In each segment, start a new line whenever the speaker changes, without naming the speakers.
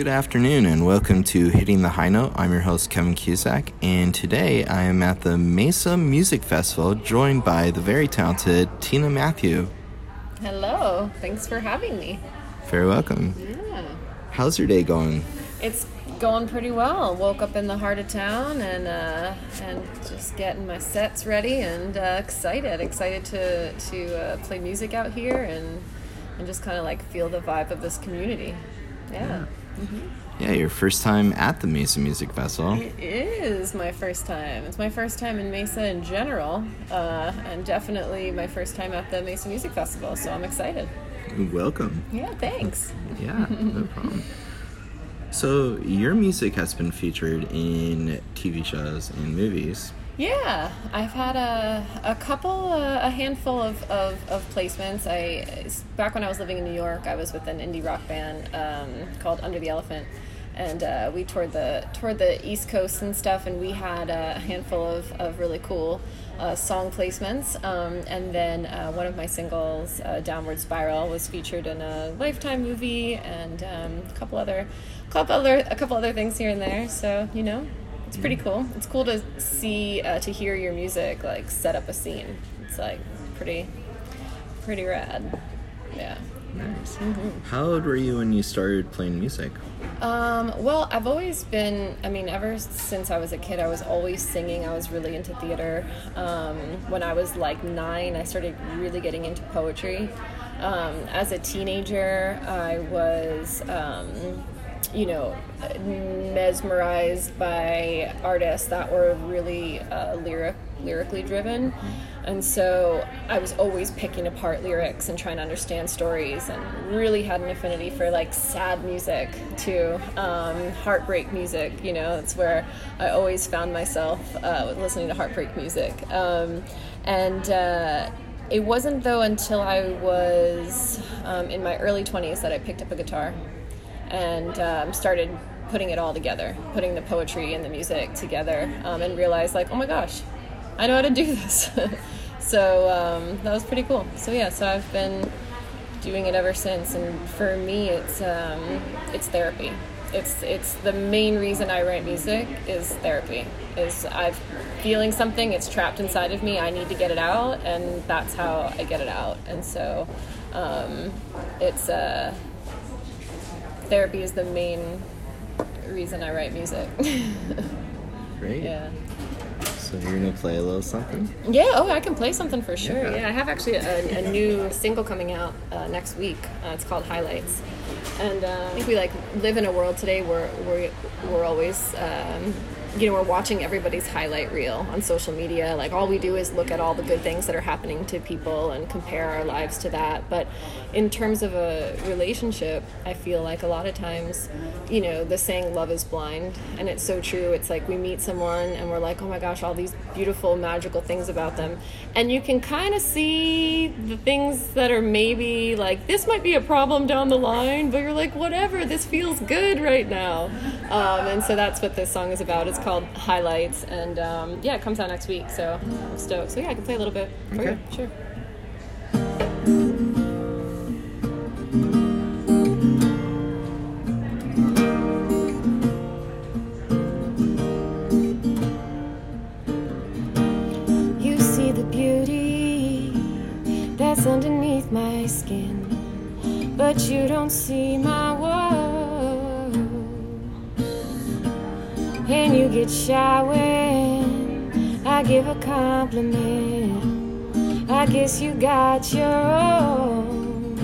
Good afternoon and welcome to Hitting the High Note. I'm your host Kevin Cusack, and today I am at the Mesa Music Festival joined by the very talented Tina Mathieu.
Hello, thanks for having me.
Very welcome.
Yeah.
How's your day going?
It's going pretty well. Woke up in the heart of town and uh, and just getting my sets ready and uh, excited, excited to to uh, play music out here and and just kind of like feel the vibe of this community. Yeah.
Yeah, your first time at the Mesa Music Festival.
It is my first time. It's my first time in Mesa in general, uh, and definitely my first time at the Mesa Music Festival. So I'm excited.
Welcome.
Yeah, thanks.
Yeah, no problem. So, your music has been featured in TV shows and movies.
Yeah, I've had a, a couple, uh, a handful of, of, of placements. I back when I was living in New York, I was with an indie rock band um, called Under the Elephant, and uh, we toured the toured the East Coast and stuff, and we had a handful of, of really cool uh, song placements. Um, and then uh, one of my singles, uh, Downward Spiral, was featured in a Lifetime movie, and um, a couple other, couple other, a couple other things here and there. So you know, it's pretty cool. It's cool to see, uh, to hear your music like set up a scene. It's like pretty, pretty rad. Yeah.
Nice. How old were you when you started playing music?
Um, well, I've always been, I mean, ever since I was a kid, I was always singing. I was really into theater. Um, when I was like nine, I started really getting into poetry. Um, as a teenager, I was, um, you know, mesmerized by artists that were really uh, lyric, lyrically driven. And so I was always picking apart lyrics and trying to understand stories and really had an affinity for like sad music too, um, heartbreak music. You know, it's where I always found myself uh, listening to heartbreak music. Um, and uh, it wasn't though until I was um, in my early 20s that I picked up a guitar and um, started putting it all together, putting the poetry and the music together, um, and realized like, oh my gosh, I know how to do this. so um, that was pretty cool. So yeah, so I've been doing it ever since, and for me, it's um, it's therapy. It's it's the main reason I write music is therapy. Is I'm feeling something, it's trapped inside of me. I need to get it out, and that's how I get it out. And so um, it's uh, therapy is the main reason I write music.
Great.
yeah.
So, you're to play a little something?
Yeah, oh, I can play something for sure.
Yeah.
Yeah, I have actually a, a new single coming out uh, next week. Uh, it's called Highlights, and uh, I think we like live in a world today where we're we're always. Um, you know, we're watching everybody's highlight reel on social media. Like, all we do is look at all the good things that are happening to people and compare our lives to that. But in terms of a relationship, I feel like a lot of times, you know, the saying love is blind, and it's so true. It's like we meet someone and we're like, oh my gosh, all these beautiful, magical things about them. And you can kind of see the things that are maybe like, this might be a problem down the line, but you're like, whatever, this feels good right now. Um, and so that's what this song is about. It's called Highlights, and um, yeah, it comes out next week, so I'm stoked. So yeah, I can play a little bit for
Okay.
you. Sure. You got your own.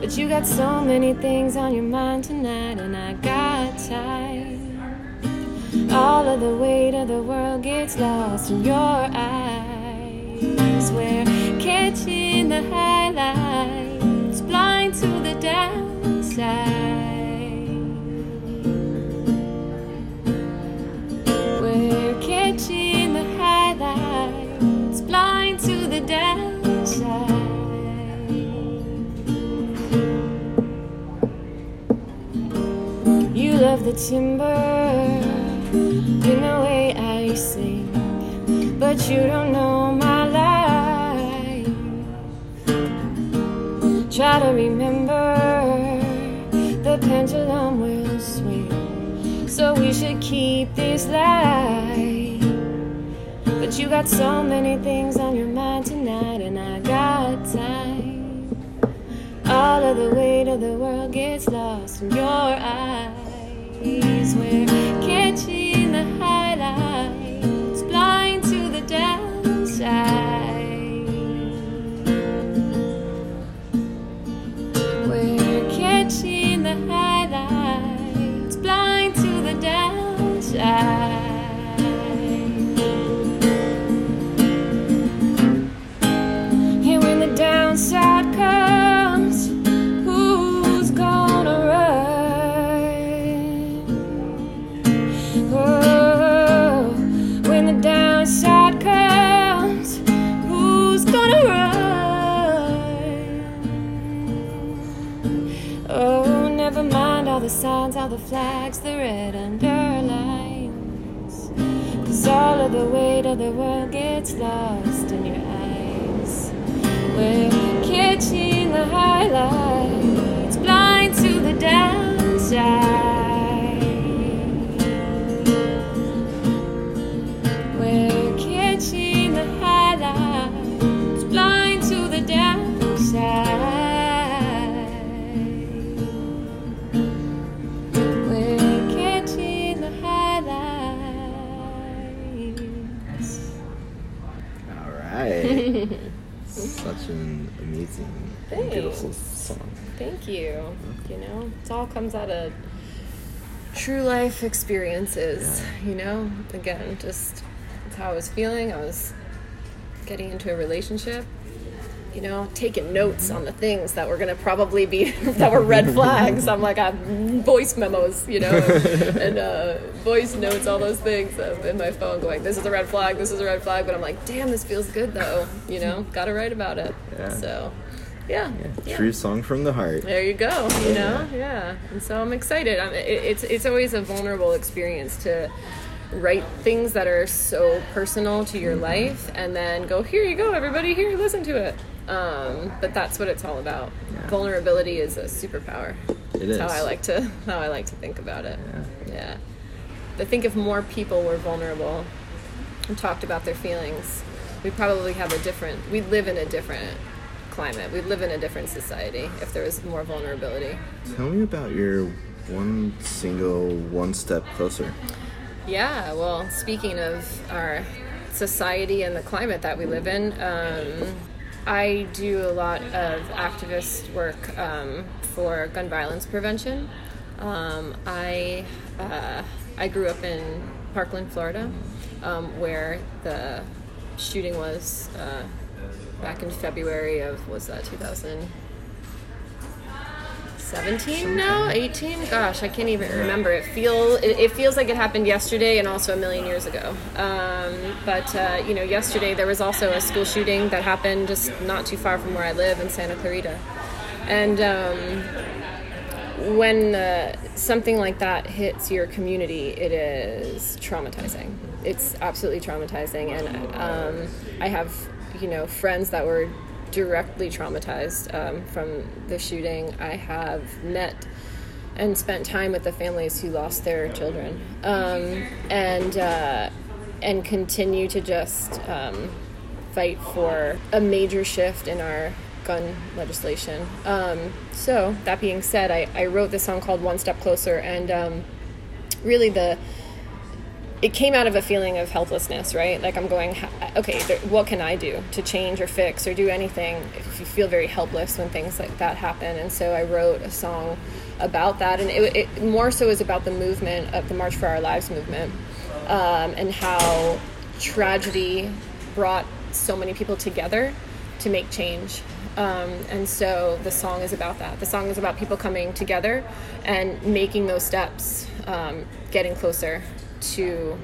But you got so many things on your mind tonight, and I got time. All of the weight of the world gets lost in your eyes. We're catching the highlights, blind to the downside. Love the timber in the way I sing, but you don't know my life. Try to remember the pendulum will swing, so we should keep this light. But you got so many things on your mind tonight, and I got time. All of the weight of the world gets lost in your eyes. We're the flags, the red underlines. Cause all of the weight of the world gets lost in your eyes. We're catching the highlights, blind to the downside. Thank you. You know, it all comes out of true life experiences. You know, again, just how I was feeling. I was getting into a relationship. You know, taking notes on the things that were gonna probably be that were red flags. I'm like, I have voice memos, you know, and uh, voice notes, all those things um, in my phone, going, "This is a red flag. This is a red flag." But I'm like, "Damn, this feels good though." You know, gotta write about it.
Yeah.
So, yeah, yeah.
True song from the heart.
There you go. You know, yeah. And so I'm excited. I'm, it, it's it's always a vulnerable experience to write things that are so personal to your life, and then go here you go, everybody here, listen to it. Um, but that's what it's all about. Vulnerability is a superpower.
It
That's how
is.
I like to how I like to think about it.
Yeah.
Yeah. I think if more people were vulnerable and talked about their feelings, we probably have a different. We live in a different climate. We live in a different society if there was more vulnerability.
Tell me about your one single, one step closer.
Yeah. Well, speaking of our society and the climate that we live in, um, I do a lot of activist work um, for gun violence prevention. Um, I uh, I grew up in Parkland, Florida, um, where the shooting was uh, back in February of was that 2000. 17 now 18 gosh i can't even remember it feel it, it feels like it happened yesterday and also a million years ago um, but uh, you know yesterday there was also a school shooting that happened just not too far from where i live in santa clarita and um, when uh, something like that hits your community, it is traumatizing. It's absolutely traumatizing, and um, I have you know friends that were directly traumatized um, from the shooting. I have met and spent time with the families who lost their children, um, and uh, and continue to just um, fight for a major shift in our gun legislation. Um, so that being said, I, I wrote this song called One Step Closer, and um, really the it came out of a feeling of helplessness, right? Like I'm going, okay, there, what can I do to change or fix or do anything? If you feel very helpless when things like that happen, and so I wrote a song about that, and it, it more so is about the movement of the March for Our Lives movement, um, and how tragedy brought so many people together to make change. Um, and so the song is about that. The song is about people coming together and making those steps, um, getting closer to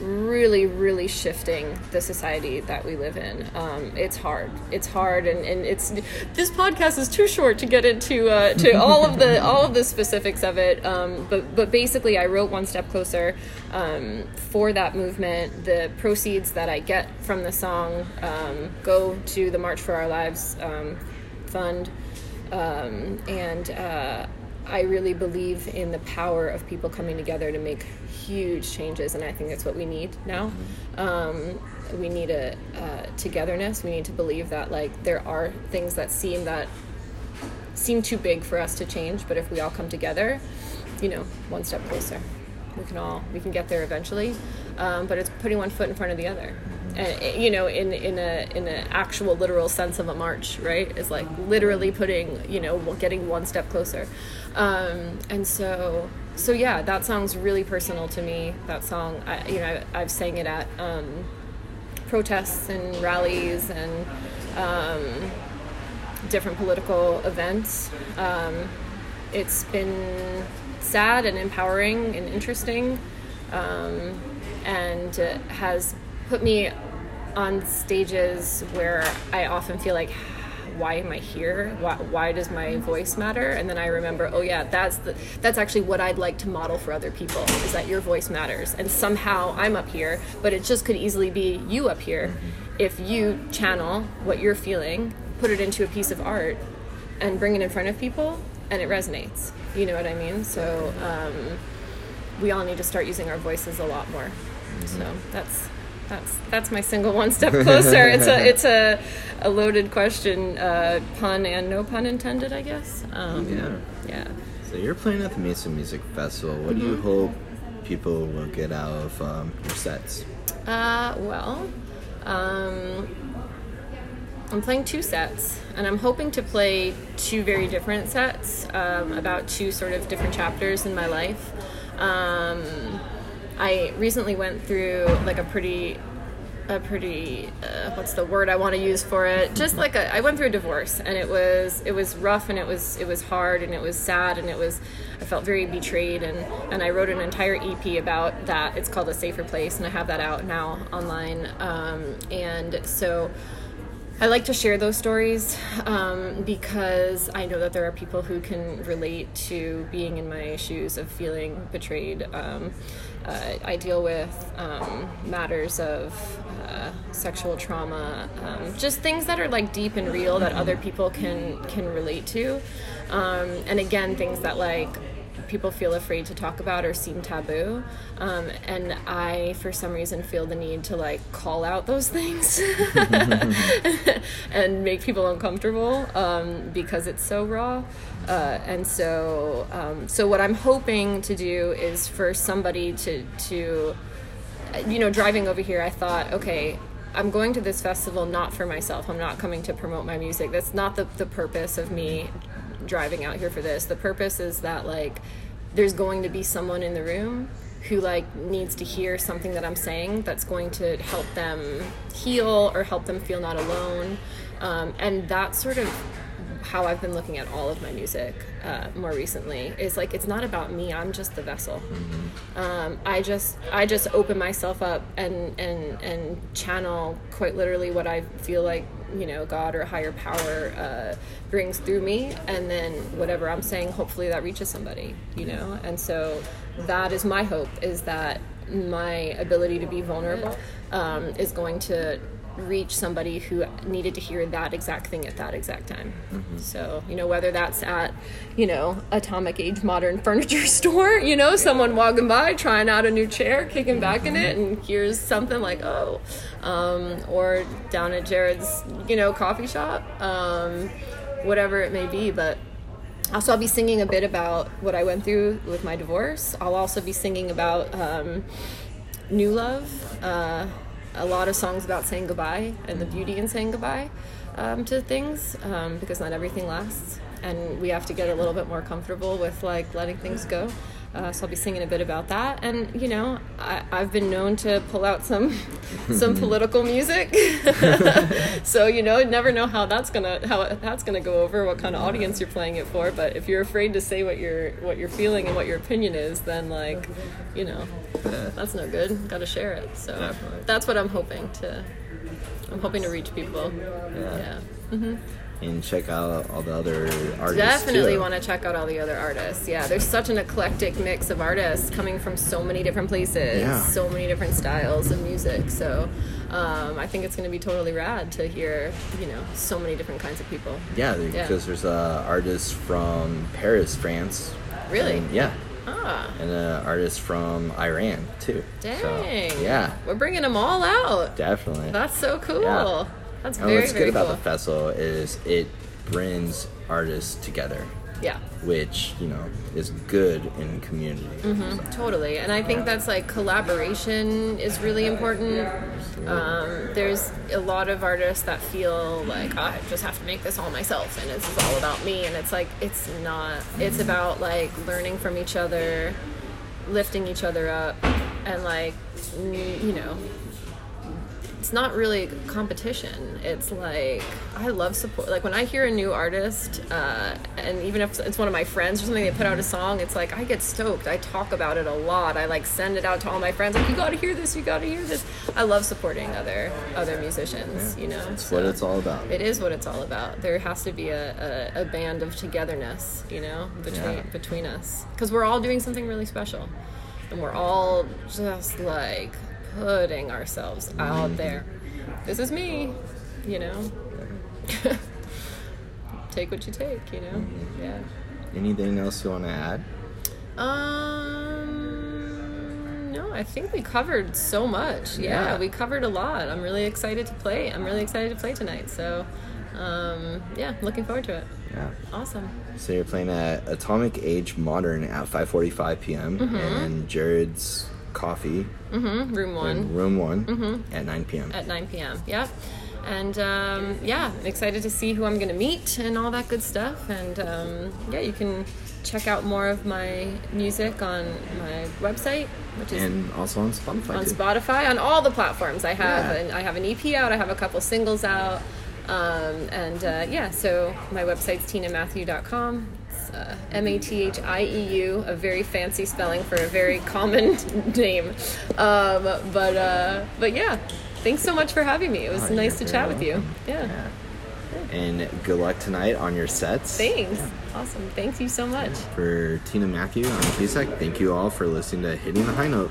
really, really shifting the society that we live in. Um, it's hard. It's hard, and, and it's this podcast is too short to get into uh, to all of the all of the specifics of it. Um, but but basically, I wrote one step closer um, for that movement. The proceeds that I get from the song um, go to the March for Our Lives um, fund, um, and. Uh, I really believe in the power of people coming together to make huge changes, and I think that's what we need now. Um, we need a uh, togetherness. We need to believe that like there are things that seem that seem too big for us to change, but if we all come together, you know, one step closer, we can all we can get there eventually. Um, but it's putting one foot in front of the other and you know in in a in an actual literal sense of a march right? Is like literally putting you know getting one step closer. Um, and so so yeah that song's really personal to me. That song I, you know I, have sang it at um, protests and rallies and um, different political events. Um, it's been sad and empowering and interesting um, and has put me on stages where I often feel like, why am I here? Why, why, does my voice matter? And then I remember, oh yeah, that's the that's actually what I'd like to model for other people is that your voice matters. And somehow I'm up here, but it just could easily be you up here if you channel what you're feeling, put it into a piece of art, and bring it in front of people, and it resonates. You know what I mean? So um, we all need to start using our voices a lot more. So that's that's that's my single one step closer. it's a it's a, a loaded question, uh, pun and no pun intended, I guess. Um, yeah, yeah.
So you're playing at the Mesa Music Festival. What mm-hmm. do you mm-hmm. hope people will get out of um, your sets?
Uh, well, um, I'm playing two sets, and I'm hoping to play two very different sets um, about two sort of different chapters in my life. Um, I recently went through like a pretty a pretty uh, what's the word I want to use for it? Just like a, I went through a divorce and it was it was rough and it was it was hard and it was sad and it was I felt very betrayed and and I wrote an entire EP about that. It's called A Safer Place and I have that out now online. Um, and so I like to share those stories um, because I know that there are people who can relate to being in my shoes of feeling betrayed. Um, uh, I deal with um, matters of uh, sexual trauma, um, just things that are like deep and real that other people can can relate to, um, and again, things that like people feel afraid to talk about or seem taboo. Um, and I, for some reason, feel the need to like call out those things and make people uncomfortable um, because it's so raw. Uh, and so, um, so what I'm hoping to do is for somebody to to, you know, driving over here, I thought, okay, I'm going to this festival not for myself. I'm not coming to promote my music. That's not the, the purpose of me driving out here for this. The purpose is that like there's going to be someone in the room who like needs to hear something that I'm saying that's going to help them heal or help them feel not alone. Um, and that sort of how I've been looking at all of my music uh, more recently is like it's not about me i'm just the vessel mm-hmm. um, i just i just open myself up and and and channel quite literally what i feel like you know god or higher power uh, brings through me and then whatever i'm saying hopefully that reaches somebody you know and so that is my hope is that my ability to be vulnerable um, is going to reach somebody who needed to hear that exact thing at that exact time. Mm-hmm. So, you know, whether that's at, you know, atomic age modern furniture store, you know, someone walking by trying out a new chair, kicking back in it, and hears something like, oh, um, or down at Jared's, you know, coffee shop, um, whatever it may be. But also, I'll be singing a bit about what I went through with my divorce. I'll also be singing about um, new love. Uh, a lot of songs about saying goodbye and the beauty in saying goodbye um, to things um, because not everything lasts. And we have to get a little bit more comfortable with like letting things go uh, so I'll be singing a bit about that, and you know, I, have been known to pull out some some political music. so you know, never know how that's gonna how that's gonna go over, what kind of audience you're playing it for. But if you're afraid to say what you're what you're feeling and what your opinion is, then like, you know, that's no good. Got to share it. So Definitely. that's what I'm hoping to. I'm hoping to reach people. Yeah. yeah. Mm-hmm
and check out all the other artists.
Definitely want to check out all the other artists. Yeah, there's such an eclectic mix of artists coming from so many different places, yeah. so many different styles of music. So, um, I think it's going to be totally rad to hear, you know, so many different kinds of people.
Yeah, because there's uh, artist from Paris, France.
Really?
And, yeah.
Ah.
And an artist from Iran too.
Dang.
So, yeah.
We're bringing them all out.
Definitely.
That's so cool.
Yeah.
That's
and
very
what's
very
good
cool.
about the festival is it brings artists together,
yeah.
which you know is good in community.
Mm-hmm.
So,
Totally, and I think that's like collaboration is really important. Um, there's a lot of artists that feel like "Oh, I just have to make this all myself, and this is all about me. And it's like it's not. It's about like learning from each other, lifting each other up, and like you know, it's not really competition. It's like I love support. Like when I hear a new artist, uh, and even if it's one of my friends or something, they put out a song. It's like I get stoked. I talk about it a lot. I like send it out to all my friends. Like you got to hear this. You got to hear this. I love supporting other other musicians. You know,
that's what it's all about.
It is what it's all about. There has to be a, a, a band of togetherness. You know, between
Yeah.
between us because we're all doing something really special, and we're all just like putting ourselves out there. This is me, you know. take what you take, you know. Yeah.
Anything else you want to add?
Um, no, I think we covered so much. Yeah,
Yeah.
we covered a lot. I'm really excited to play. I'm really excited to play tonight. So, um, yeah, looking forward to it.
Yeah.
Awesome.
So you're playing at Atomic Age Modern at 5:45 p.m.
Mm-hmm.
and Jared's Coffee
hmm Room one.
in Room One at 9 p.m.
at 9 p.m. Yep. And um, yeah, I'm excited to see who I'm going to meet and all that good stuff. And um, yeah, you can check out more of my music on my website, which is
and also on Spotify.
on
too.
Spotify, on all the platforms. I have,
Yeah.
and I have an EP out. I have a couple singles out. Um, and uh, yeah, so my website's tinamathieu.com. Uh, M A T H I E U, a very fancy spelling for a very common name. Um, but uh, but yeah, thanks so much for having me. It was
Oh,
nice to chat with you.
welcome.
Yeah.
Yeah. And good luck tonight on your sets.
Thanks. Awesome. Thank you so much.
For Tina Mathieu, I'm Cusack. Thank you all for listening to Hitting the High Note.